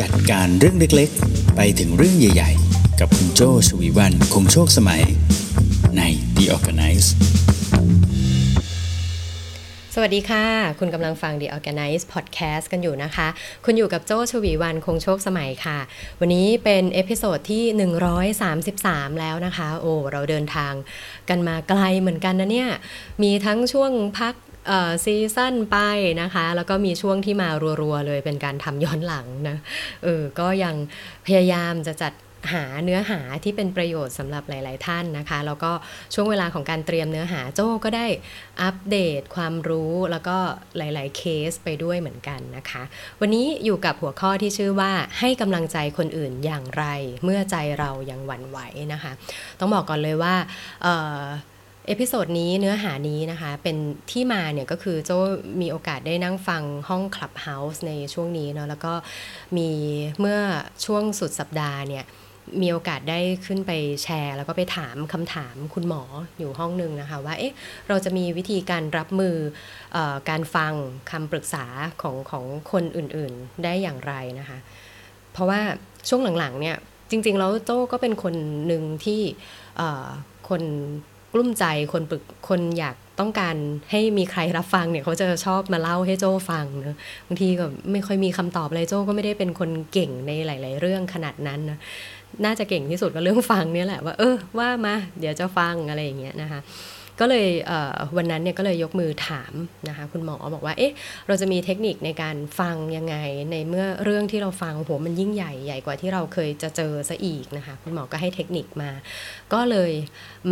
จัดการเรื่องเล็กๆ ไปถึงเรื่องใหญ่ๆ กับคุณโจชวีวันคงโชคสมัย ใน The ORGANICE สวัสดีค่ะ คุณกำลังฟัง The ORGANICE Podcast กันอยู่นะคะ คุณอยู่กับโจชวีวันคงโชคสมัยค่ะ วันนี้เป็น episode ที่ 133 แล้วนะคะ โอ้ เราเดินทางกันมาไกลเหมือนกันนะเนี่ย มีทั้งช่วงพัก ซีซั่นไปนะคะ แล้วก็มีช่วงที่มารัวๆเลยเป็นการทำย้อนหลังนะเออก็ยังพยายามจะจัดหาเนื้อหาที่เป็นประโยชน์สำหรับหลาย ๆ ท่านนะคะ แล้วก็ช่วงเวลาของการเตรียมเนื้อหาโจ้ก็ได้อัปเดตความรู้แล้วก็หลาย ๆ เคสไปด้วยเหมือนกันนะคะ วันนี้อยู่กับหัวข้อที่ชื่อว่าให้กำลังใจคนอื่นอย่างไร เมื่อใจเรายังหวั่นไหวนะคะ ต้องบอกก่อนเลยว่า episode นี้เนื้อหานี้นะคะเป็นที่มาเนี่ยก็คือโจมีโอกาสได้นั่งฟังห้อง Clubhouse ในช่วงนี้เนาะแล้วก็มีเมื่อช่วงสุดสัปดาห์เนี่ยมีโอกาสได้ขึ้นไปแชร์ แล้วก็ไปถามคำถามคุณหมออยู่ห้องหนึ่งนะคะว่าเอ๊ะเราจะมีวิธีการรับมืออการฟังคำปรึกษาของของคนอื่นๆได้อย่างไรนะคะ เพราะว่าช่วงหลังๆเนี่ยจริงๆแล้วโจ้ก็เป็นคนหนึ่งที่คน กลุ้มใจคนปรึกคนอยากต้องการให้มีใครรับฟังเนี่ยเขาจะชอบมาเล่าให้โจ้ฟังเนะบางทีก็ไม่ค่อยมีคำตอบอะไรโจ้ก็ไม่ได้เป็นคนเก่งในหลาย ๆ เรื่องขนาดนั้นนะน่าจะเก่งที่สุดก็เรื่องฟังเนี่ยแหละว่าเออว่ามาเดี๋ยวจะฟังอะไรอย่างเงี้ยนะคะ ก็เลยวันนั้นเนี่ยก็เลยยกมือถามนะคะคุณหมอบอกว่าเอ๊ะเราจะมีเทคนิคในการฟังยังไงในเมื่อเรื่องที่เราฟังโหมันยิ่งใหญ่ใหญ่กว่าที่เราเคยจะเจอซะอีกนะคะคุณหมอก็ให้เทคนิคมา ก็เลย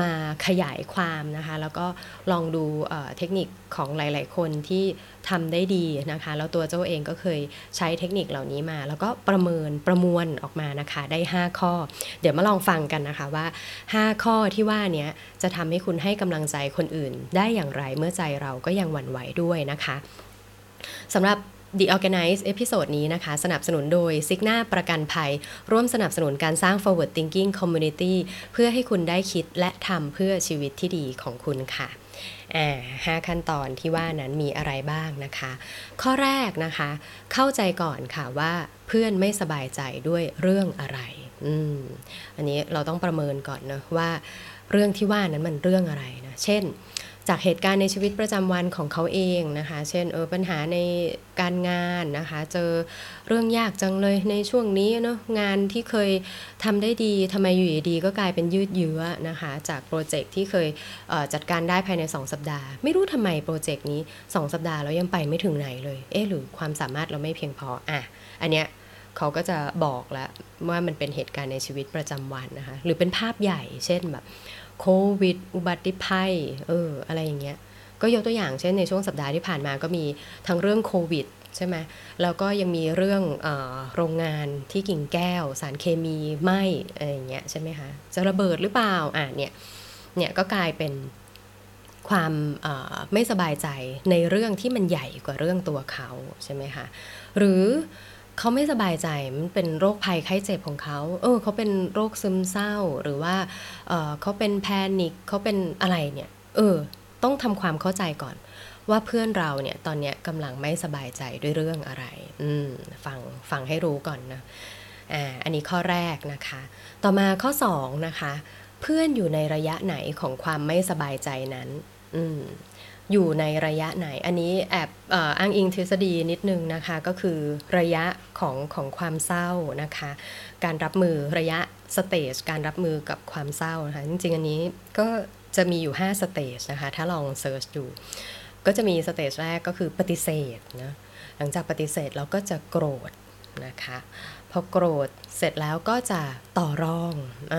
มาขยายความนะคะแล้วก็ลองดูเทคนิคของหลาย ๆ คนที่ ทำได้ดีนะคะ แล้วตัวเจ้าเองก็เคยใช้เทคนิคเหล่านี้มา แล้วก็ประเมินประมวลออกมานะคะ ได้ 5 ข้อ เดี๋ยวมาลองฟังกันนะคะว่า 5 ข้อที่ว่านี้จะทำให้คุณให้กำลังใจคนอื่น ได้อย่างไรเมื่อใจเราก็ยังหวั่นไหวด้วยนะคะสำหรับ The Organize เอพิโซดนี้นะคะ สนับสนุนโดย Cigna ประกันภัย ร่วมสนับสนุนการสร้าง forward thinking community เพื่อให้คุณได้คิดและทำเพื่อชีวิตที่ดีของคุณค่ะ ห้าขั้นตอนที่ว่านั้นมีอะไรบ้างนะคะ ข้อแรกนะคะ เข้าใจก่อนค่ะว่าเพื่อนไม่สบายใจด้วยเรื่องอะไรอืมอันนี้เราต้องประเมินก่อนนะว่าเรื่องที่ว่านั้นมันเรื่องอะไรนะ เช่น จากเหตุการณ์ในชีวิตประจำวันของเขาเองนะคะ เช่นเออปัญหาในการงานนะคะ เจอเรื่องยากจังเลยในช่วงนี้เนาะงานที่เคยทำได้ดีทำไมอยู่ดีก็กลายเป็นยืดเยื้อนะคะ จาก project ที่เคยจัดการได้ภายใน 2 สัปดาห์ ไม่รู้ทำไม project นี้ 2 สัปดาห์แล้วยังไปไม่ถึงไหนเลยเอ๊ะหรือความสามารถเราไม่เพียงพออะอันเนี้ยเขาก็จะบอกแล้วว่ามันเป็นเหตุการณ์ในชีวิตประจำวันนะคะ หรือเป็นภาพใหญ่ เช่นแบบ โควิด อุบัติภัยเอออะไรอย่างเงี้ยก็ยกตัวอย่างเช่นในช่วงสัปดาห์ที่ผ่านมาก็มีทั้งเรื่องโควิดใช่ไหมแล้วก็ยังมีเรื่องอโรงงานที่กิ่งแก้ว สารเคมีไหมอะไรอย่างเงี้ยใช่ไหมคะจะระเบิดหรือเปล่าอ่าเนี่ยเนี่ยก็กลายเป็นความไม่สบายใจในเรื่องที่มันใหญ่กว่าเรื่องตัวเขาใช่ไหมคะหรือ เขาไม่สบายใจมันเป็นโรคภัยไข้เจ็บของเขาเออเขาเป็นโรคซึมเศร้าหรือว่าเเขาเป็นแพนิคเขาเป็นอะไรเนี่ย เออ ต้องทำความเข้าใจก่อน ว่าเพื่อนเราเนี่ยตอนเนี้ยกำลังไม่สบายใจด้วยเรื่องอะไร อืมฟังฟังให้รู้ก่อนนะอ่าอันนี้ข้อแรกนะคะ ต่อมาข้อ2นะคะ เพื่อนอยู่ในระยะไหนของความไม่สบายใจนั้น อืม อยู่ในระยะไหน อันนี้แอบอ้างอิงทฤษฎีนิดนึงนะคะ ก็คือระยะของของความเศร้านะคะ การรับมือระยะ stage การรับมือกับความเศร้านะคะจริงๆ อันนี้ก็จะมีอยู่5 stage นะคะ ถ้าลอง search ดู ก็จะมี stage แรกก็คือปฏิเสธนะ หลังจากปฏิเสธเราก็จะโกรธนะคะ อโกรธเสร็จแล้วก็จะต่อรองอ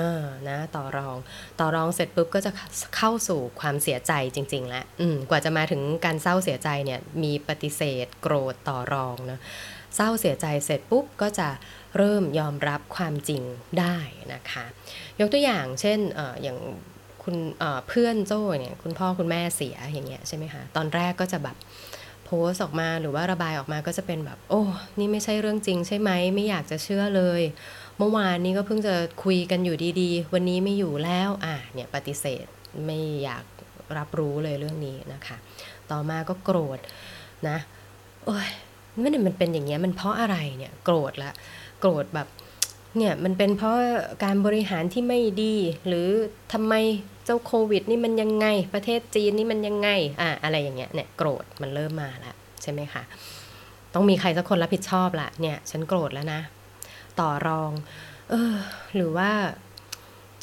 นะต่อรอง ต่อรองเสร็จปุ๊บก็จะเข้าสู่ความเสียใจจริงๆแล้วกว่าจะมาถึงการเศร้าเสียใจเนี่ยมีปฏิเสธ โกรธต่อรองนะเศร้าเสียใจเสร็จปุ๊บก็จะเริ่มยอมรับความจริงได้นะคะ ยกตัวอย่างเช่นออย่างคุณเพื่อนโจ้เนี่ยคุณพ่อคุณแม่เสียอย่างเงี้ยใช่ไหมคะตอนแรกก็จะแบบ โพสออกมาหรือว่าระบายออกมาก็จะเป็นแบบ โอ้นี่ไม่ใช่เรื่องจริงใช่ไหมไม่อยากจะเชื่อเลย เมื่อวานนี้ก็เพิ่งจะคุยกันอยู่ดีๆ วันนี้ไม่อยู่แล้วอะเนี่ยปฏิเสธไม่อยากรับรู้เลยเรื่องนี้นะคะ ต่อมาก็โกรธนะโอ้ยไม่เนี่มันเป็นอย่างเงี้ยมันเพราะอะไรเนี่ยโกรธละโกรธแบบเนี่ยมันเป็นเพราะการบริหารที่ไม่ดี หรือทำไม เจ้าโควิด นี่มันยังไง ประเทศจีนนี่มันยังไงอะอะไรอย่างเงี้ยเนี่ยโกรธมันเริ่มมาละใช่ไหมคะต้องมีใครสักคนรับผิดชอบละเนี่ย ฉันโกรธแล้วนะ ต่อรอง เออ หรือว่า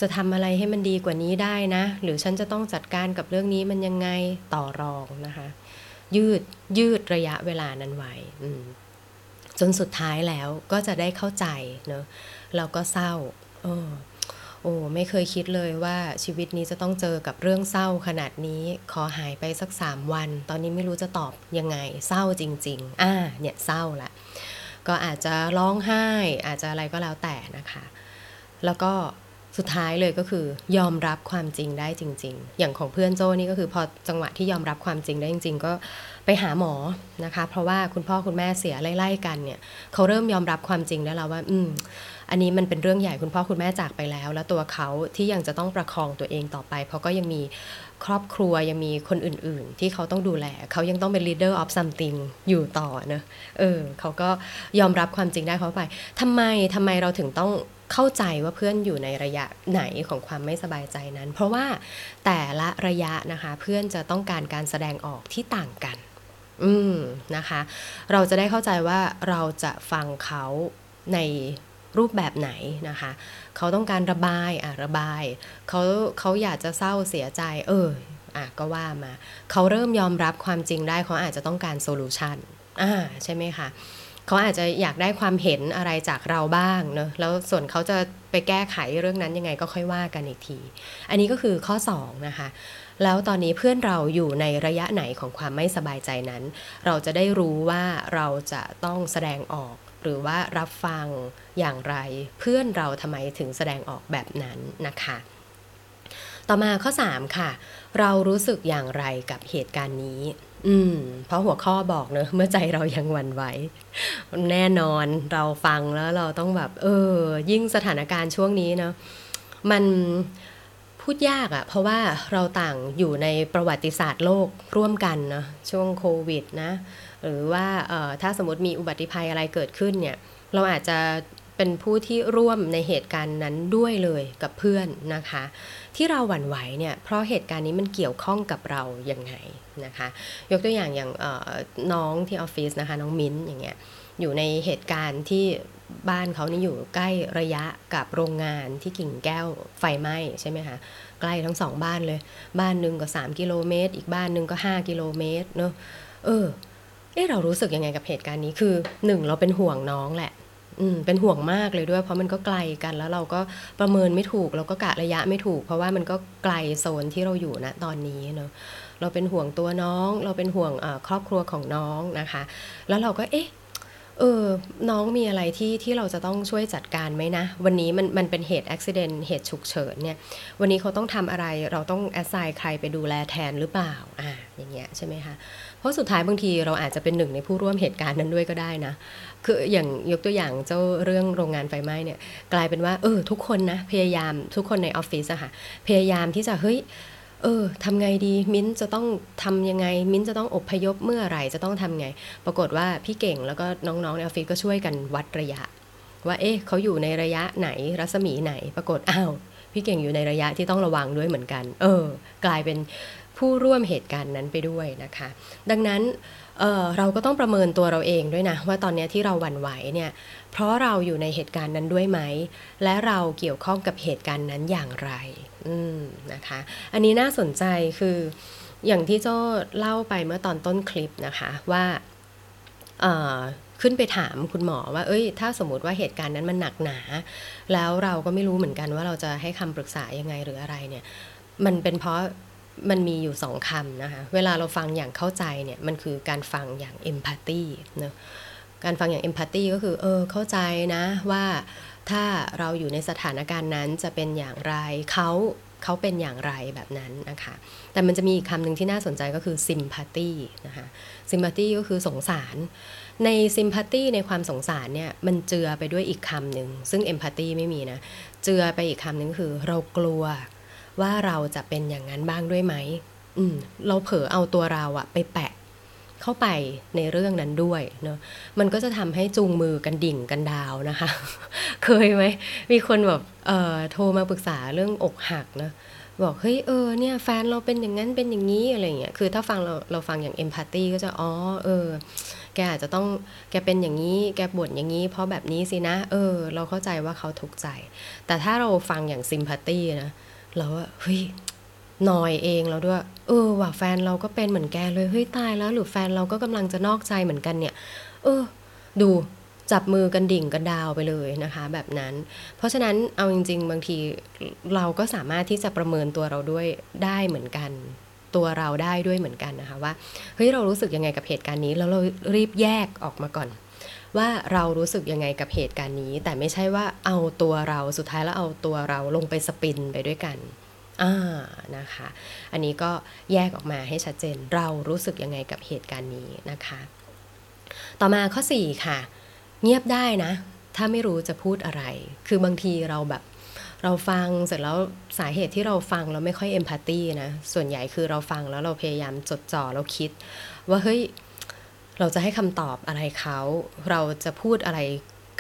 จะทำอะไรให้มันดีกว่านี้ได้นะ หรือฉันจะต้องจัดการกับเรื่องนี้มันยังไงต่อรองนะคะ ยืดยืดระยะเวลานั้นไว้จนสุดท้ายแล้วก็จะได้เข้าใจเนอะแล้วก็เศร้าโอ้ โอ้ไม่เคยคิดเลยว่าชีวิตนี้จะต้องเจอกับเรื่องเศร้าขนาดนี้ขอหายไปสักสามวัน ตอนนี้ไม่รู้จะตอบยังไงเศร้าจริง ๆ อ่าเนี่ยเศร้าละก็อาจจะร้องไห้ อาจจะอะไรก็แล้วแต่นะคะ แล้วก็สุดท้ายเลยก็คือยอมรับความจริงได้จริง ๆ อย่างของเพื่อนโจ้นี่ก็คือพอจังหวะที่ยอมรับความจริงได้จริง ๆ ก็ไปหาหมอนะคะ เพราะว่าคุณพ่อคุณแม่เสียไล่ๆกันเนี่ยเขาเริ่มยอมรับความจริงได้แล้วว่า อืม อันนี้มันเป็นเรื่องใหญ่คุณพ่อคุณแม่จากไปแล้ว แล้วตัวเขาที่ยังจะต้องประคองตัวเองต่อไป เพราะก็ยังมีครอบครัวยังมีคนอื่น ๆ ที่เขาต้องดูแล เขายังต้องเป็น leader of something อยู่ต่อเนอะเออเขาก็ยอมรับความจริงได้เขาไปทำไมทำไมเราถึงต้องเข้าใจว่าเพื่อนอยู่ในระยะไหนของความไม่สบายใจนั้น เพราะว่าแต่ละระยะนะคะ เพื่อนจะต้องการการแสดงออกที่ต่างกัน อืมนะคะ เราจะได้เข้าใจว่าเราจะฟังเขาใน รูปแบบไหนนะคะ เขาต้องการระบายอะระบายเขาเขาอยากจะเศร้าเสียใจ เอออะก็ว่ามา เขาเริ่มยอมรับความจริงได้เขาอาจจะต้องการโซลูชันอ่าใช่ไหมคะเขาอาจจะอยากได้ความเห็นอะไรจากเราบ้างเนอะแล้วส่วนเขาจะไปแก้ไขเรื่องนั้นยังไงก็ค่อยว่ากันอีกที อันนี้ก็คือข้อ 2 นะคะ แล้วตอนนี้เพื่อนเราอยู่ในระยะไหนของความไม่สบายใจนั้น เราจะได้รู้ว่าเราจะต้องแสดงออก หรือว่ารับฟังอย่างไร เพื่อนเราทำไมถึงแสดงออกแบบนั้นนะคะ ต่อมาข้อ 3 ค่ะ เรารู้สึกอย่างไรกับเหตุการณ์นี้อืม เพราะหัวข้อบอกเนอะเมื่อใจเรายังหวั่นไหวแน่นอนเราฟังแล้วเราต้องแบบ เออ ยิ่งสถานการณ์ช่วงนี้เนาะมัน พูดยากอะเพราะว่าเราต่างอยู่ในประวัติศาสตร์โลกร่วมกันเนาะช่วงโควิดนะหรือว่าถ้าสมมติมีอุบัติภัยอะไรเกิดขึ้นเนี่ยเราอาจจะเป็นผู้ที่ร่วมในเหตุการณ์นั้นด้วยเลยกับเพื่อนนะคะ ที่เราหวั่นไหวเนี่ยเพราะเหตุการณ์นี้มันเกี่ยวข้องกับเราอย่างไงนะคะ ยกตัวอย่างอย่างน้องที่ออฟฟิศนะคะน้องมิ้นอย่างเงี้ยอยู่ในเหตุการณ์ที่ บ้านเขานี่อยู่ใกล้ระยะกับโรงงานที่กิ่งแก้วไฟไหม้ใช่ไหมคะใกล้ทั้งสองบ้านเลย บ้านหนึ่งก็ 3 กิโลเมตร อีกบ้านหนึ่งก็ 5 กิโลเมตรเนอะเออเออเรารู้สึกยังไงกับเหตุการณ์นี้คือหนึ่งเราเป็นห่วงน้องแหละอืมเป็นห่วงมากเลยด้วย เพราะมันก็ไกลกันแล้วเราก็ประเมินไม่ถูก เราก็กะระยะไม่ถูก เพราะว่ามันก็ไกลโซนที่เราอยู่ณตอนนี้เนาะเราเป็นห่วงตัวน้อง เราเป็นห่วงครอบครัวของน้องนะคะ แล้วเราก็เอ๊ะ เออ น้องมีอะไรที่ที่เราจะต้องช่วยจัดการไหมนะ วันนี้มันมันเป็นเหตุอุบิเหตุเหตุฉุกเฉินเนี่ย วันนี้เขาต้องทำอะไรเราต้องแอสไซน์ใครไปดูแลแทนหรือเปล่า อ่า อย่างเงี้ยใช่ไหมคะ เพราะสุดท้ายบางทีเราอาจจะเป็นหนึ่งในผู้ร่วมเหตุการณ์นั้นด้วยก็ได้นะ คืออย่างยกตัวอย่างเจ้าเรื่องโรงงานไฟไหม้เนี่ย กลายเป็นว่า เออ ทุกคนนะ พยายามทุกคนในออฟฟิศอะค่ะ พยายามที่จะเฮ้ย เออทำไงดีมิ้นจะต้องทำยังไง มิ้นจะต้องอบพยพเมื่อไหร่จะต้องทำไง ปรากฏว่าพี่เก่งแล้วก็น้องๆในออฟฟิศก็ช่วยกันวัดระยะ ว่าเอ๊ะเขาอยู่ในระยะไหนรัศมีไหน ปรากฏอ้าวพี่เก่งอยู่ในระยะที่ต้องระวังด้วยเหมือนกัน เออ กลายเป็น ผู้ร่วมเหตุการณ์นั้นไปด้วยนะคะ ดังนั้นเเราก็ต้องประเมินตัวเราเองด้วยนะว่าตอนนี้ที่เราหวั่นไหวเนี่ยเพราะเราอยู่ในเหตุการณ์นั้นด้วยไหม และเราเกี่ยวข้องกับเหตุการณ์นั้นอย่างไรนะคะ อันนี้น่าสนใจคืออย่างที่โจ้เล่าไปเมื่อตอนต้นคลิปนะคะว่าขึ้นไปถามคุณหมอว่า เอ้ย ถ้าสมมติว่าเหตุการณ์นั้นมันหนักหนา แล้วเราก็ไม่รู้เหมือนกันว่าเราจะให้คำปรึกษายังไงหรืออะไรเนี่ย มันเป็นเพราะ มันมีอยู่สองคำนะคะ เวลาเราฟังอย่างเข้าใจเนี่ย มันคือการฟังอย่างเอมพัตตีเนะการฟังอย่างเอมพัตตีก็คือ เออ เข้าใจนะว่าถ้าเราอยู่ในสถานการณ์นั้นจะเป็นอย่างไรเขาเขาเป็นอย่างไรแบบนั้นนะคะ แต่มันจะมีอีกคำหนึ่งที่น่าสนใจก็คือ sympathy นะคะ sympathy ก็คือสงสาร ใน sympathy ในความสงสารเนี่ย มันเจือไปด้วยอีกคำหนึ่ง ซึ่ง empathy ไม่มีนะ เจือไปอีกคำหนึ่งคือเรากลัว ว่าเราจะเป็นอย่างนั้นบ้างด้วยไหมอืมเราเผลอเอาตัวเราอะไปแปะเข้าไปในเรื่องนั้นด้วยเนาะมันก็จะทำให้จูงมือกันดิ่งกันดาวนะคะ เคยไหมมีคนแบบเอ่อโทรมาปรึกษาเรื่องอกหักเนาะบอกเฮ้ยเออเนี่ยแฟนเราเป็นอย่างนั้นเป็นอย่างนี้อะไรเงี้ยคือถ้าฟังเราเราฟังอย่างเอมพัตตีก็จะอ๋อเออ แกอาจจะต้องแกเป็นอย่างนี้ แกบ่นอย่างนี้ เพราะแบบนี้สินะ เออ เราเข้าใจว่าเขาทุกข์ใจ แต่ถ้าเราฟังอย่างซิมพัตตีนะ เราว่าเฮ้ยนอยเองเราด้วย เออว่ะแฟนเราก็เป็นเหมือนแกเลยเฮ้ยตายแล้ว หรือแฟนเราก็กำลังจะนอกใจเหมือนกันเนี่ย เออ ดูจับมือกันดิ่งกันดาวไปเลยนะคะ แบบนั้น เพราะฉะนั้นเอาจริง ๆ บางทีเราก็สามารถที่จะประเมินตัวเราด้วยได้เหมือนกัน ตัวเราได้ด้วยเหมือนกันนะคะว่าเฮ้ยเรารู้สึกยังไงกับเหตุการณ์นี้แล้วเรารีบแยกออกมาก่อน ว่าเรารู้สึกยังไงกับเหตุการณ์นี้ แต่ไม่ใช่ว่าเอาตัวเราสุดท้ายแล้วเอาตัวเราลงไปสปินไปด้วยกันอ่านะคะ อันนี้ก็แยกออกมาให้ชัดเจนเรารู้สึกยังไงกับเหตุการณ์นี้นะคะ ต่อมาข้อ 4 ค่ะ เงียบได้นะ ถ้าไม่รู้จะพูดอะไร คือบางทีเราแบบเราฟังเสร็จแล้วสาเหตุที่เราฟังเราไม่ค่อยเอมพัตตีนะ ส่วนใหญ่คือเราฟังแล้วเราพยายามจดจ่อเราคิด ว่าเฮ้ย เราจะให้คำตอบอะไรเขา เราจะพูดอะไร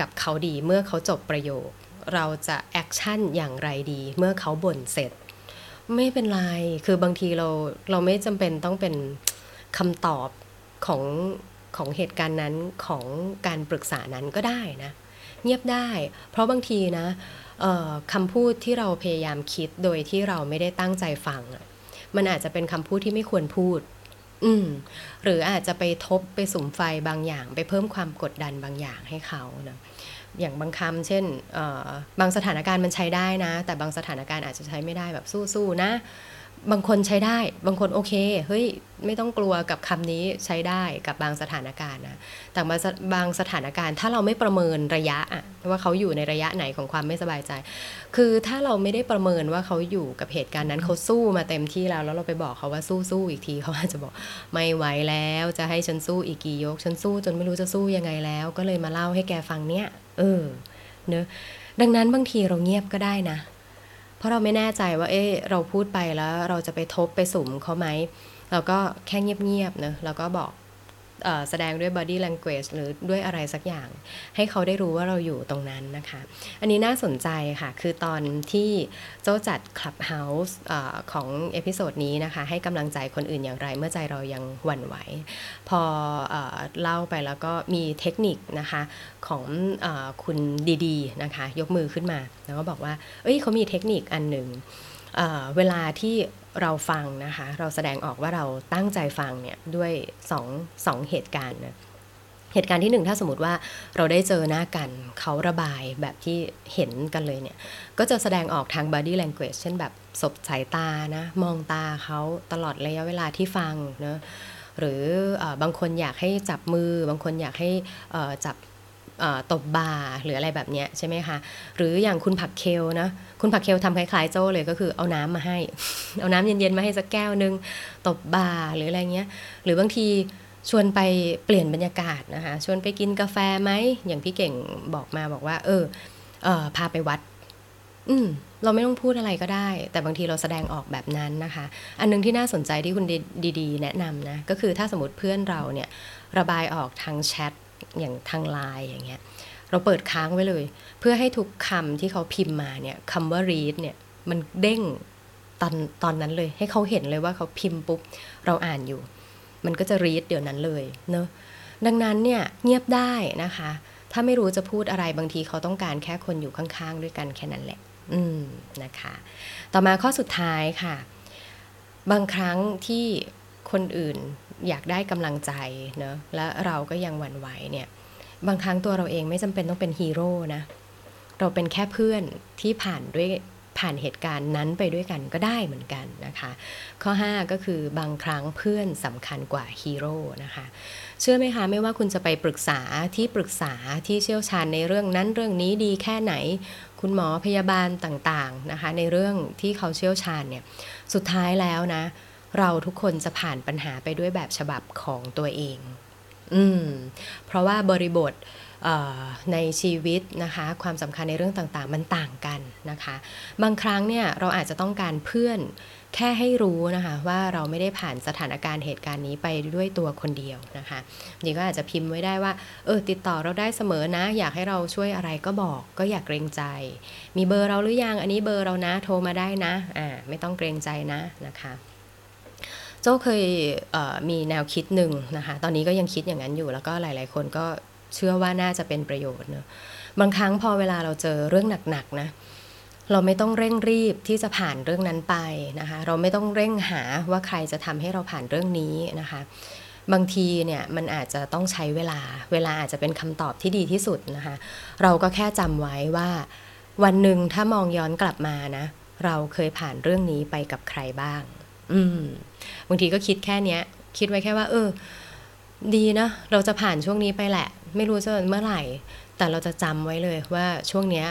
กับเขาดีเมื่อเขาจบประโยค เราจะ action อย่างไรดี เมื่อเขาบ่นเสร็จ ไม่เป็นไร คือบางทีเราเราไม่จำเป็นต้องเป็นคำตอบของของเหตุการณ์นั้นของการปรึกษานั้นก็ได้นะ เงียบได้ เพราะบางทีนะคำพูดที่เราพยายามคิดโดยที่เราไม่ได้ตั้งใจฟัง มันอาจจะเป็นคำพูดที่ไม่ควรพูด อืมหรืออาจจะไปทบไปสุมไฟบางอย่าง ไปเพิ่มความกดดันบางอย่างให้เขานะอย่างบางคำเช่นบางสถานการณ์มันใช้ได้นะ แต่บางสถานการณ์อาจจะใช้ไม่ได้แบบสู้ๆนะ บางคนใช้ได้ บางคนโอเค เฮ้ย ไม่ต้องกลัวกับคำนี้ใช้ได้กับบางสถานการณ์นะ แต่บางสถานการณ์ ถ้าเราไม่ประเมินระยะอะว่าเขาอยู่ในระยะไหนของความไม่สบายใจ คือถ้าเราไม่ได้ประเมินว่าเขาอยู่กับเหตุการณ์นั้นเขาสู้มาเต็มที่แล้ว แล้วเราไปบอกเขาว่าสู้สู้อีกทีเขาอาจจะบอกไม่ไหวแล้วจะให้ฉันสู้อีกกี่ยก ฉันสู้จนไม่รู้จะสู้ยังไงแล้ว ก็เลยมาเล่าให้แกฟังเนี้ยเออ เนอะดังนั้นบางทีเราเงียบก็ได้นะ ราะเราไม่แน่ใจว่าเอ๊ะเราพูดไปแล้วเราจะไปทบไปสุมเขาไหมเราก็แค่เงียบๆเนะแล้วก็บอก แสดงด้วย body language หรือด้วยอะไรสักอย่าง ให้เขาได้รู้ว่าเราอยู่ตรงนั้นนะคะ อันนี้น่าสนใจค่ะ คือตอนที่โจ้จัด Clubhouse อของ episode นี้นะคะ ให้กำลังใจคนอื่นอย่างไร เมื่อใจเรายังหวั่นไหว พออเล่าไปแล้วก็มีเทคนิคนะคะของอคุณดีๆนะคะ ยกมือขึ้นมา แล้วก็บอกว่า เอ้ยเขามีเทคนิคอันหนึ่ง เวลาที่เราฟังนะคะ เราแสดงออกว่าเราตั้งใจฟังเนี่ยด้วยสองสองเหตุการณ์นะเหตุการณ์ที่หนึ่งถ้าสมมติว่าเราได้เจอหน้ากันเขาระบายแบบที่เห็นกันเลยเนี่ย ก็จะแสดงออกทาง body language เช่นแบบสบสายตานะ มองตาเขาตลอดระยะเวลาที่ฟังเนะหรือบางคนอยากให้จับมือบางคนอยากให้จับ ตบบาหรืออะไรแบบนี้ใช่ไหมคะหรืออย่างคุณผักเคลนะคุณผักเคลทำคล้ายๆโจ้เลยก็คือเอาน้ำมาให้ เอาน้ำเย็นๆมาให้สักแก้วนึงตบบาหรืออะไรเงี้ยหรือบางทีชวนไปเปลี่ยนบรรยากาศนะคะชวนไปกินกาแฟไหมอย่างพี่เก่งบอกมาบอกว่า เออเออพาไปวัด อืมเราไม่ต้องพูดอะไรก็ได้ แต่บางทีเราแสดงออกแบบนั้นนะคะ อันนึงที่น่าสนใจที่คุณดีๆแนะนำนะ ก็คือถ้าสมมติเพื่อนเราเนี่ย ระบายออกทางแชท อย่างทางไลน์อย่างเงี้ยเราเปิดค้างไว้เลย เพื่อให้ทุกคำที่เขาพิมพ์มาเนี่ยคำว่า read เนี่ยมันเด้งตอนตอนนั้นเลย ให้เขาเห็นเลยว่าเขาพิมพ์ปุ๊บเราอ่านอยู่ มันก็จะ read เดี๋ยวนั้นเลยเนอะดังนั้นเนี่ยเงียบได้นะคะ ถ้าไม่รู้จะพูดอะไรบางทีเขาต้องการแค่คนอยู่ข้างๆ ด้วยกันแค่นั้นแหละ อืมนะคะ ต่อมาข้อสุดท้ายค่ะ บางครั้งที่คนอื่น อยากได้กำลังใจเนอะและเราก็ยังหวั่นไหวเนี่ยบางครั้งตัวเราเองไม่จำเป็นต้องเป็นฮีโร่นะเราเป็นแค่เพื่อนที่ผ่านด้วยผ่านเหตุการณ์นั้นไปด้วยกันก็ได้เหมือนกันนะคะ ข้อ 5 ก็คือบางครั้งเพื่อนสำคัญกว่าฮีโร่นะคะ เชื่อไหมคะไม่ว่าคุณจะไปปรึกษาที่ปรึกษาที่เชี่ยวชาญในเรื่องนั้นเรื่องนี้ดีแค่ไหน คุณหมอพยาบาลต่างๆนะคะ ในเรื่องที่เขาเชี่ยวชาญเนี่ยสุดท้ายแล้วนะ เราทุกคนจะผ่านปัญหาไปด้วยแบบฉบับของตัวเอง อืม เพราะว่าบริบทในชีวิตนะคะความสำคัญในเรื่องต่างๆ มันต่างกันนะคะ บางครั้งเนี่ยเราอาจจะต้องการเพื่อนแค่ให้รู้นะคะว่าเราไม่ได้ผ่านสถานการณ์เหตุการณ์นี้ไปด้วยตัวคนเดียวนะคะนี่ก็อาจจะพิมพ์ไว้ได้ว่าเออติดต่อเราได้เสมอนะ อยากให้เราช่วยอะไรก็บอกก็อยากเกรงใจ มีเบอร์เราหรือยังอันนี้เบอร์เรานะโทรมาได้นะอ่าไม่ต้องเกรงใจนะนะคะ โจ้เคยเมีแนวคิดหนึ่งนะคะ ตอนนี้ก็ยังคิดอย่างนั้นอยู่ แล้วก็หลาย ๆ คนก็เชื่อว่าน่าจะเป็นประโยชน์เนอะบางครั้งพอเวลาเราเจอเรื่องหนัก ๆ นะเราไม่ต้องเร่งรีบที่จะผ่านเรื่องนั้นไปนะคะ เราไม่ต้องเร่งหาว่าใครจะทำให้เราผ่านเรื่องนี้นะคะ บางทีเนี่ยมันอาจจะต้องใช้เวลา เวลาอาจจะเป็นคำตอบที่ดีที่สุดนะคะ เราก็แค่จำไว้ว่า วันหนึ่งถ้ามองย้อนกลับมานะ เราเคยผ่านเรื่องนี้ไปกับใครบ้าง อืม บางทีก็คิดแค่เนี้ย คิดไว้แค่ว่า เออ ดีนะ เราจะผ่านช่วงนี้ไปแหละ ไม่รู้จะเมื่อไหร่ แต่เราจะจำไว้เลยว่าช่วงเนี้ย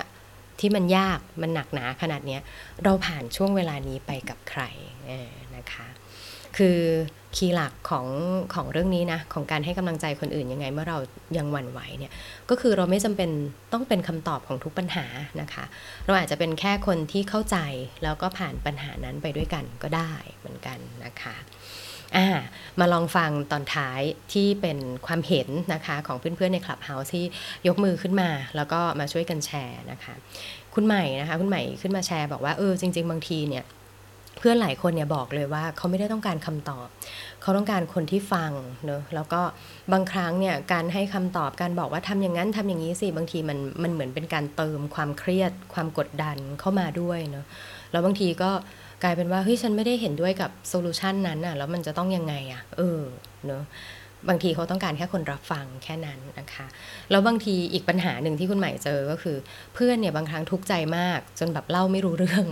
ที่มันยากมันหนักหนาขนาดเนี้ย เราผ่านช่วงเวลานี้ไปกับใครนะคะ คือ คีย์หลักของของเรื่องนี้นะของการให้กำลังใจคนอื่นยังไง เมื่อเรายังหวั่นไหวเนี่ยก็คือเราไม่จำเป็นต้องเป็นคำตอบของทุกปัญหานะคะ เราอาจจะเป็นแค่คนที่เข้าใจแล้วก็ผ่านปัญหานั้นไปด้วยกันก็ได้เหมือนกันนะคะอ่ามาลองฟังตอนท้ายที่เป็นความเห็นนะคะของเพื่อนๆในคลับเฮาส์ที่ยกมือขึ้นมา แล้วก็มาช่วยกันแชร์นะคะ คุณใหม่นะคะ คุณใหม่ขึ้นมาแชร์บอกว่าเออจริง ๆ บางทีเนี่ย พื่อนหลายคนเนี่ยบอกเลยว่าเขาไม่ได้ต้องการคำตอบ เขาต้องการคนที่ฟังเนอะแล้วก็บางครั้งเนี่ยการให้คำตอบการบอกว่าทำอย่างนั้นทำอย่างนี้สิบางทีมันมันเหมือนเป็นการเติมความเครียด ความกดดันเข้ามาด้วยเนอะแล้วบางทีก็กลายเป็นว่าเฮ้ยฉันไม่ได้เห็นด้วยกับโซลูชันนั้นอะแล้วมันจะต้องยังไงอะเออเนอะบางทีเขาต้องการแค่คนรับฟังแค่นั้นนะคะ แล้วบางทีอีกปัญหาหนึ่งที่คุณใหม่เจอก็คือ เพื่อนเนี่ยบางครั้งทุกข์ใจมาก จนแบบเล่าไม่รู้เรื่อง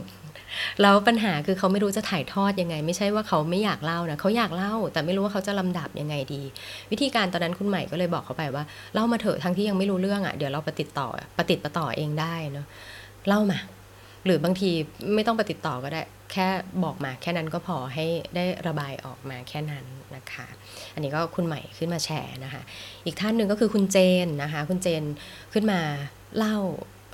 แล้วปัญหาคือเขาไม่รู้จะถ่ายทอดยังไง ไม่ใช่ว่าเขาไม่อยากเล่านะเขาอยากเล่า แต่ไม่รู้ว่าเขาจะลำดับยังไงดี วิธีการตอนนั้นคุณใหม่ก็เลยบอกเขาไปว่าเล่ามาเถอะทั้งที่ยังไม่รู้เรื่องอะ่ะเดี๋ยวเราปฏิต่อปฏิติดต่อเองได้เนาะเล่ามา หรือบางทีไม่ต้องปฏิดต่อก็ได้ แค่บอกมา แค่นั้นก็พอให้ได้ระบายออกมาแค่นั้นนะคะ อันนี้ก็คุณใหม่ขึ้นมาแชร์นะคะ อีกท่านหนึ่งก็คือคุณเจนนะคะ คุณเจนขึ้นมาเล่า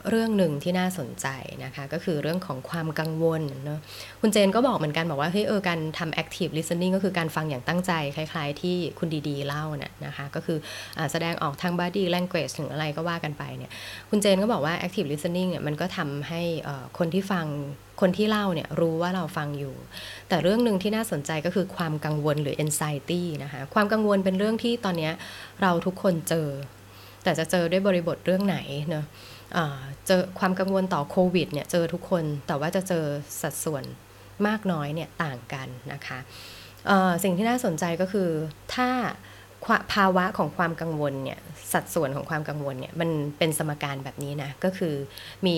เรื่องหนึ่งที่น่าสนใจนะคะ ก็คือเรื่องของความกังวลเนาะคุณเจนก็บอกเหมือนกันบอกว่าเฮ้ยเออการทำ active listening ก็คือการฟังอย่างตั้งใจ คล้ายๆ ที่คุณดีๆเล่าน่ะนะคะ ก็คืออแสดงออกทาง body language ถึงอะไรก็ว่ากันไปเนี่ยคุณเจนก็บอกว่า active listening เนี่ยมันก็ทำให้คนที่ฟังคนที่เล่าเนี่ยรู้ว่าเราฟังอยู่ แต่เรื่องหนึ่งที่น่าสนใจก็คือความกังวลหรือ anxiety นะคะความกังวลเป็นเรื่องที่ตอนนี้เราทุกคนเจอ แต่จะเจอด้วยบริบทเรื่องไหนเนาะ เจอความกังวลต่อโควิดเนี่ยเจอทุกคนแต่ว่าจะเจอสัดส่วนมากน้อยเนี่ยต่างกันนะคะสิ่งที่น่าสนใจก็คือถ้าภาวะของความกังวลเนี่ยสัดส่วนของความกังวลเนี่ยมันเป็นสมการแบบนี้นะก็คือมี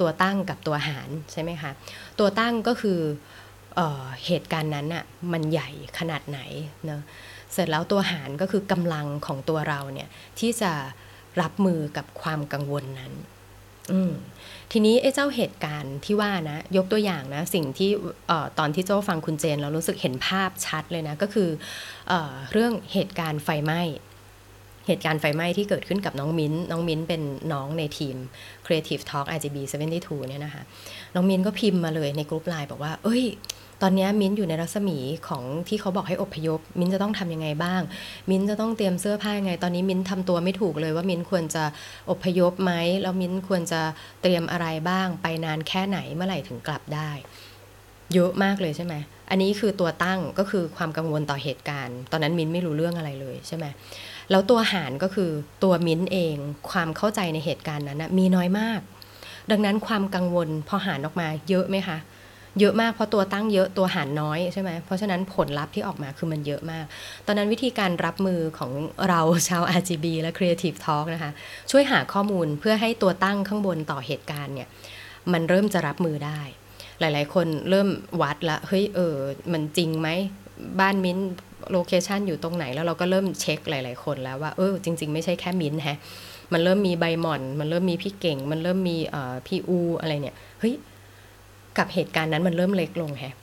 ตัวตั้งกับตัวหารใช่ไหมคะตัวตั้งก็คือเอเหตุการณ์นั้นอะมันใหญ่ขนาดไหนเนะเสร็จแล้วตัวหารก็คือกำลังของตัวเราเนี่ยที่จะ รับมือกับความกังวลนั้น อืทีนี้ไอ้เจ้าเหตุการณ์ที่ว่านะ ยกตัวอย่างนะ สิ่งที่ตอนที่โจ้ฟังคุณเจนเรารู้สึกเห็นภาพชัดเลยนะ ก็คือเอเรื่องเหตุการณ์ไฟไหม้เหตุการณ์ไฟไหม้ที่เกิดขึ้นกับน้องมิ้น น้องมิ้นเป็นน้องในทีม Creative Talk RGB 72 เนี่ยนะคะ น้องมิ้นก็พิมพ์มาเลยในกลุ่มไลน์บอกว่า เอ้ย ตอนนี้มิ้นอยู่ในรัศมีของที่เขาบอกให้อพยพ มิ้นจะต้องทำยังไงบ้าง มิ้นจะต้องเตรียมเสื้อผ้ายังไง ตอนนี้มิ้นทำตัวไม่ถูกเลยว่ามิ้นควรจะอพยพไหมแล้วมิ้นควรจะเตรียมอะไรบ้าง ไปนานแค่ไหนเมื่อไหร่ถึงกลับได้ เยอะมากเลยใช่ไหมอันนี้คือตัวตั้งก็คือความกังวลต่อเหตุการณ์ ตอนนั้นมิ้นไม่รู้เรื่องอะไรเลยใช่ไหมแล้วตัวหารก็คือตัวมิ้นเองความเข้าใจในเหตุการณ์นั้นนะมีน้อยมาก ดังนั้นความกังวลพอหารออกมาเยอะไหมคะ เยอะมากเพราะตัวตั้งเยอะตัวหารน้อยใช่ไหมเพราะฉะนั้นผลลัพธ์ที่ออกมาคือมันเยอะมาก ตอนนั้นวิธีการรับมือของเราชาว RGB และ Creative Talk นะคะ ช่วยหาข้อมูลเพื่อให้ตัวตั้งข้างบนต่อเหตุการณ์เนี่ยมันเริ่มจะรับมือได้ หลาย ๆ คนเริ่มวัดละเฮ้ยเออมันจริงไหมบ้านมิ้นโลเคชันอยู่ตรงไหนแล้วเราก็เริ่มเช็คหลาย ๆ คนแล้วว่าเออจริง ๆ ไม่ใช่แค่มิ้นแฮะมันเริ่มมีใบหม่อน มันเริ่มมีพี่เก่ง มันเริ่มมีพี่อูอะไรเนี่ยเฮ้ย กับเหตุการณ์นั้นมันเริ่มเล็กลงแฮะ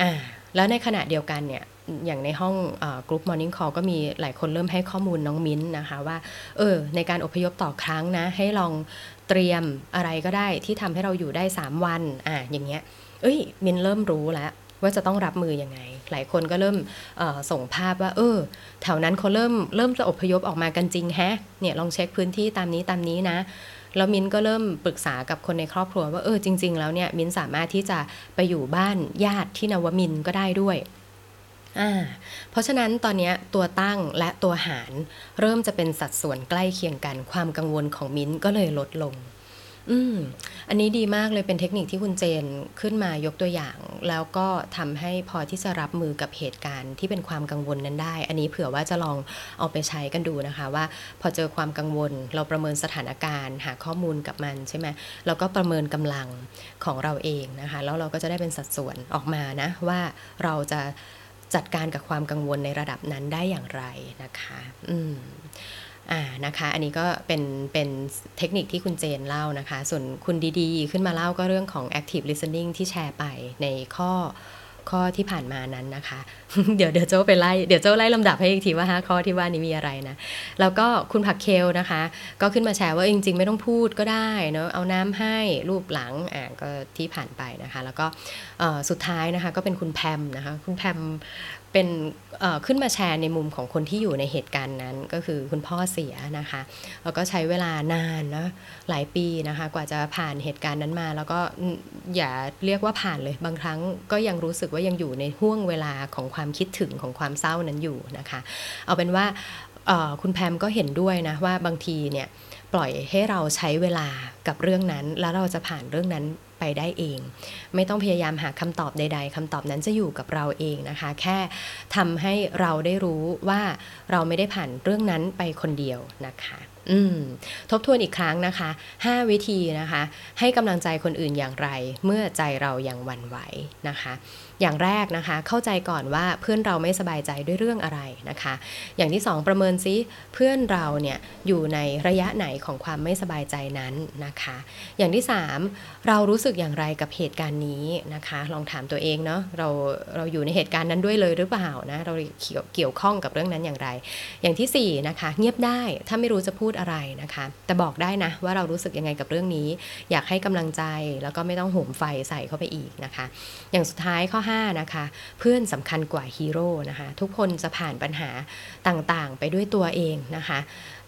อ่าแล้วในขณะเดียวกันเนี่ยอย่างในห้องกรุ๊ปมอร์นิ่งคอลก็มีหลายคนเริ่มให้ข้อมูลน้องมิ้นนะคะว่าเออในการอพยพต่อครั้งนะ ให้ลองเตรียมอะไรก็ได้ที่ทำให้เราอยู่ได้ 3 วันอะอย่างเงี้ยเอ้ยมินเริ่มรู้แล้วว่าจะต้องรับมืออยังไง หลายคนก็เริ่มส่งภาพว่า เออ แถวนั้นเขาเริ่มเริ่มจะอพยพออกมากันจริงแฮะเนี่ยลองเช็คพื้นที่ตามนี้ตามนี้นะ แล้วมินก็เริ่มปรึกษากับคนในครอบครัวว่าเออจริง ๆ แล้วเนี่ยมินสามารถที่จะไปอยู่บ้านญาติที่นวมินก็ได้ด้วยอ่าเพราะฉะนั้นตอนนี้ตัวตั้งและตัวหารเริ่มจะเป็นสัดส่วนใกล้เคียงกัน ความกังวลของมิ้นก็เลยลดลง อืม อันนี้ดีมากเลยเป็นเทคนิคที่คุณเจนขึ้นมายกตัวอย่าง แล้วก็ทำให้พอที่จะรับมือกับเหตุการณ์ที่เป็นความกังวลนั้นได้ อันนี้เผื่อว่าจะลองเอาไปใช้กันดูนะคะ ว่าพอเจอความกังวล เราประเมินสถานการณ์ หาข้อมูลกับมันใช่ไหมแล้วก็ประเมินกำลังของเราเองนะคะ แล้วเราก็จะได้เป็นสัดส่วนออกมานะ ว่าเราจะจัดการกับความกังวลในระดับนั้นได้อย่างไรนะคะ อืม อ่านะคะ อันนี้ก็เป็นเป็นเทคนิคที่คุณเจนเล่านะคะ ส่วนคุณดีๆ ขึ้นมาเล่าก็เรื่องของ active listening ที่แชร์ไปในข้อข้อที่ผ่านมานั้นนะคะ เดี๋ยวเดี๋ยวเจ้าไปไล่เดี๋ยวเจ้าไล่ลำดับให้อีกทีว่าฮะข้อที่ว่านี้มีอะไรนะ แล้วก็คุณผักเคลนะคะ ก็ขึ้นมาแชร์ว่าจริง ๆ ไม่ต้องพูดก็ได้เนาะเอาน้ำให้รูปหลังอ่าก็ที่ผ่านไปนะคะ แล้วก็สุดท้ายนะคะก็เป็นคุณแพมนะคะ คุณแพม เป็นขึ้นมาแชร์ในมุมของคนที่อยู่ในเหตุการณ์นั้นก็คือคุณพ่อเสียนะคะแล้วก็ใช้เวลานานนะหลายปีนะคะ กว่าจะผ่านเหตุการณ์นั้นมา แล้วก็อย่าเรียกว่าผ่านเลยบางครั้งก็ยังรู้สึกว่ายังอยู่ในห่วงเวลาของความคิดถึงของความเศร้านั้นอยู่นะคะ เอาเป็นว่าคุณแพมก็เห็นด้วยนะว่าบางทีเนี่ยปล่อยให้เราใช้เวลากับเรื่องนั้น แล้วเราจะผ่านเรื่องนั้น ไปได้เอง ไม่ต้องพยายามหาคำตอบใด ๆคำตอบนั้นจะอยู่กับเราเองนะคะ แค่ทำให้เราได้รู้ว่าเราไม่ได้ผ่านเรื่องนั้นไปคนเดียวนะคะอืมทบทวนอีกครั้งนะคะ 5 วิธีนะคะ ให้กำลังใจคนอื่นอย่างไร เมื่อใจเรายังหวั่นไหวนะคะ อย่างแรกนะคะ เข้าใจก่อนว่าเพื่อนเราไม่สบายใจด้วยเรื่องอะไรนะคะ อย่างที่ 2 ประเมินซิเพื่อนเราเนี่ยอยู่ในระยะไหนของความไม่สบายใจนั้นนะคะ อย่างที่ 3 เรารู้สึกอย่างไรกับเหตุการณ์นี้นะคะ ลองถามตัวเองเนาะเราเราอยู่ในเหตุการณ์นั้นด้วยเลยหรือเปล่านะเราเกี่ยวเกี่ยวข้องกับเรื่องนั้นอย่างไร อย่างที่4นะคะเงียบได้ถ้าไม่รู้จะพูดอะไรนะคะ แต่บอกได้นะว่าเรารู้สึกยังไงกับเรื่องนี้ อยากให้กำลังใจแล้วก็ไม่ต้องโหมไฟใส่เข้าไปอีกนะคะ อย่างสุดท้ายข้อ5 นะคะ เพื่อนสำคัญกว่าฮีโร่นะคะ ทุกคนจะผ่านปัญหาต่างๆ ไปด้วยตัวเองนะคะ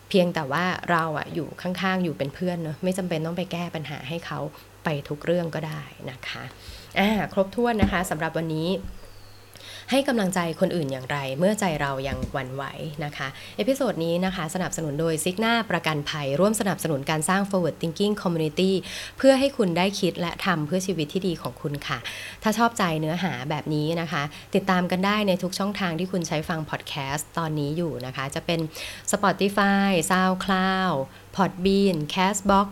เพียงแต่ว่าเราอะอยู่ข้างๆ อยู่เป็นเพื่อนเนอะไม่จำเป็นต้องไปแก้ปัญหาให้เขาไปทุกเรื่องก็ได้นะคะอ่าครบถ้วนนะคะสำหรับวันนี้ ให้กำลังใจคนอื่นอย่างไร เมื่อใจเรายังหวั่นไหวนะคะ episode นี้นะคะสนับสนุนโดย Cigna ประกันภัย ร่วมสนับสนุนการสร้าง forward thinking community เพื่อให้คุณได้คิดและทำเพื่อชีวิตที่ดีของคุณค่ะ ถ้าชอบใจเนื้อหาแบบนี้นะคะ ติดตามกันได้ในทุกช่องทางที่คุณใช้ฟังพอดแคสต์ตอนนี้อยู่นะคะ จะเป็น Spotify SoundCloud Podbean Castbox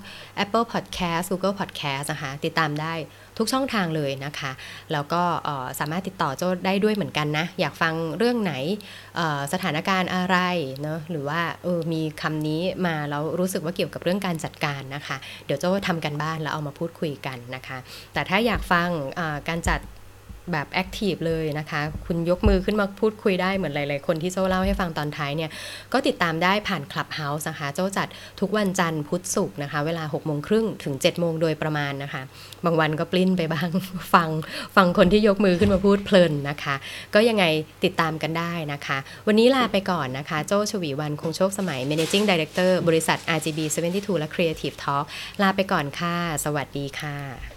Apple Podcast Google Podcast นะคะ ติดตามได้ ทุกช่องทางเลยนะคะ แล้วก็สามารถติดต่อโจ้ได้ด้วยเหมือนกันนะ อยากฟังเรื่องไหนสถานการณ์อะไรเนาะหรือว่าเออมีคำนี้มาแล้วรู้สึกว่าเกี่ยวกับเรื่องการจัดการนะคะ เดี๋ยวโจ้ทำการบ้านแล้วเอามาพูดคุยกันนะคะ แต่ถ้าอยากฟังการจัด แบบ active เลยนะคะ คุณยกมือขึ้นมาพูดคุยได้เหมือนหลาย ๆ คนที่โจ้เล่าให้ฟังตอนท้ายเนี่ย ก็ติดตามได้ผ่าน Clubhouse นะคะโจ้จัดทุกวันจันทร์พุธศุกร์นะคะ เวลา6กโมงครึ่งถึง7จ็ดโมงโดยประมาณนะคะ บางวันก็ปลิ้นไปบ้าง ฟังฟังคนที่ยกมือขึ้นมาพูดเพลินนะคะ ก็ยังไงติดตามกันได้นะคะ วันนี้ลาไปก่อนนะคะ โจ้ชวีวันคงโชคสมัย managing director บริษัท RGB 72 และ Creative Talk ลาไปก่อนค่ะ สวัสดีค่ะ